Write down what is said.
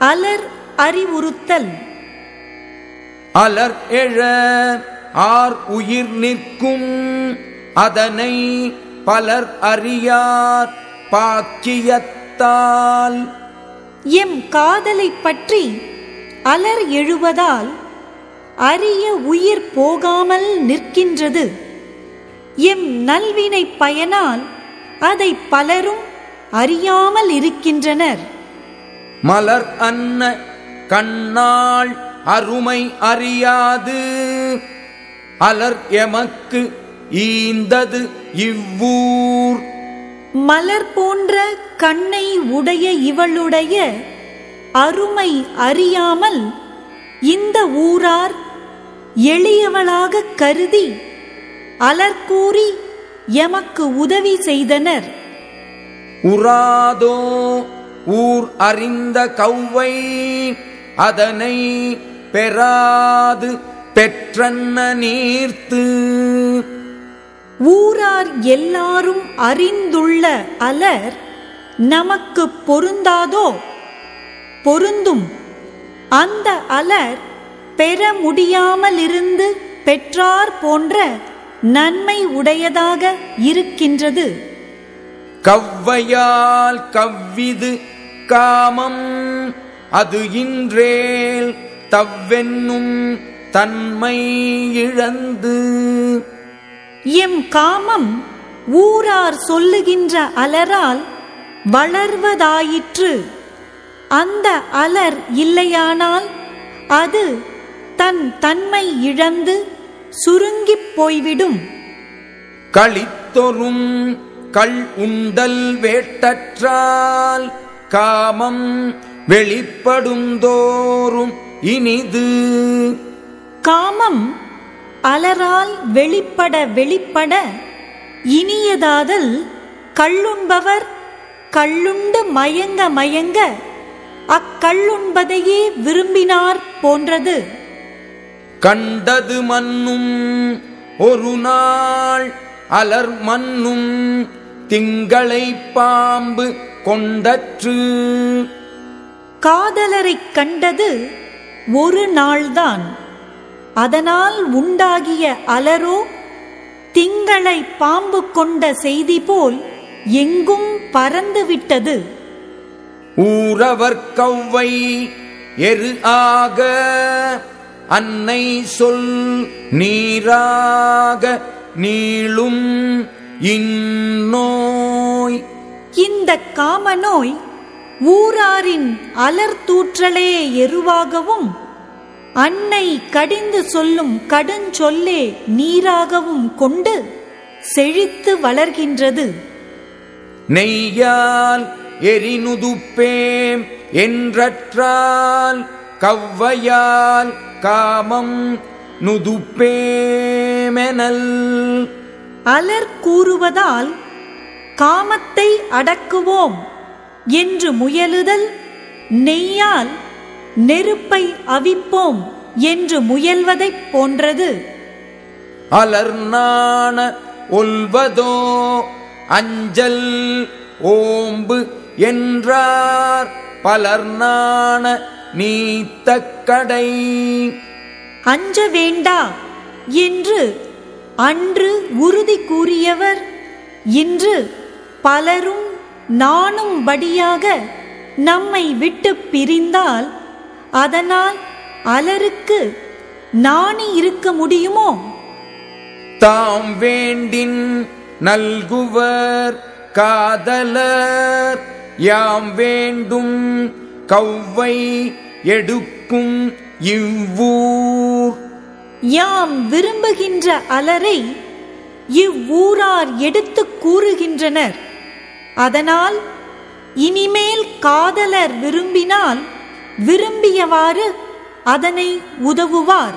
அலர் அறிவுறுத்தல். அலர் எழ ஆர் உயிர் நிற்கும். அதனை பலர் அறியார் பாக்கியத்தால். எம் காதலைப் பற்றி அலர் எழுவதால் அரிய உயிர் போகாமல் நிற்கின்றது. எம் நல்வினை பயனால் அதை பலரும் அறியாமல் இருக்கின்றனர். மலர் அன்ன கண்ணாள் அருமை அறியாது. அலர் எமக்கு ஈந்தது இவ்வூர். மலர் போன்ற கண்ணை உடைய இவளுடைய அருமை அறியாமல் இந்த ஊரார் எளியவளாக கருதி அலர்கூறி எமக்கு உதவி செய்தனர். உராதோ ஊர் அறிந்த கௌவை அதனை பெறாது பெற்றன்ன நீர்த்து. ஊரார் எல்லாரும் அறிந்துள்ள அலர் நமக்கு பொருந்தாதோ? பொருந்தும். அந்த அலர் பெற முடியாமலிருந்து பெற்றார் போன்ற நன்மை உடையதாக இருக்கின்றது. கவ்வையால் கவ்விது காமம். அது இன்றேல் தவ்வென்னும் தன்மை இழந்து. எம் காமம் ஊரார் சொல்லுகின்ற அலரால் வளர்வதாயிற்று. அந்த அலர் இல்லையானால் அது தன் தன்மை இழந்து சுருங்கிப் போய்விடும். களித்தொரும் கள் உண்டல் வேட்டற்றால் காமம் வெளிப்படுந்தோறும் இனிது. காமம் அலரால் வெளிப்பட வெளிப்பட இனியதாதல் கள்ளுண்பவர் கள்ளுண்டு மயங்க மயங்க அக்கள்ளுண்பதையே விரும்பினார் போன்றது. கண்டது மன்னும் ஒரு நாள் அலர் மன்னும் திங்களை பாம்பு கொண்டற்று. காதலரைக் கண்டது ஒரு நாள்தான். அதனால் உண்டாகிய அலரோ திங்களை பாம்பு கொண்ட செய்தி போல் எங்கும் பறந்துவிட்டது ஊரவர் கௌவை எரு ஆக அன்னை சொல் நீராக நீளும் இந்நோய் இந்த காமநோய் ஊராரின் அலர் தூற்றலே எருவாகவும் அன்னை கடிந்து சொல்லும் கடுஞ்சொல்லே நீராகவும் கொண்டு செழித்து வளர்கின்றது. நெய்யால் எரினுதுப்பேம் என்றற்றால் கவ்வையால் காமம் நுதுப்பேமெனல். அலர் கூறுவதால் காமத்தை அடக்குவோம் என்று முயலுதல் நெய்யால் நெருப்பை அவிப்போம் என்று முயல்வதைப் போன்றது. அலர்நாண ஒல்வதோ அஞ்சல் ஓம்பு என்றார் பலர்நாண நீத்தக்கடை. அஞ்ச வேண்டா என்று அன்று உறுதி கூறியவர் இன்று பலரும் நாணும்படியாக நம்மை விட்டு பிரிந்தால் அதனால் அலருக்கு நாணி இருக்க முடியுமோ? தாம் வேண்டின் நல்குவர் காதலர். யாம் வேண்டும் கௌவை எடுக்கும் இவ்வூர். யாம் விரும்புகின்ற அலரை இவ்வூரார் எடுத்துக் கூறுகின்றனர். அதனால் இனிமேல் காதலர் விரும்பினால் விரும்பியவாறு அதனை உதவுவார்.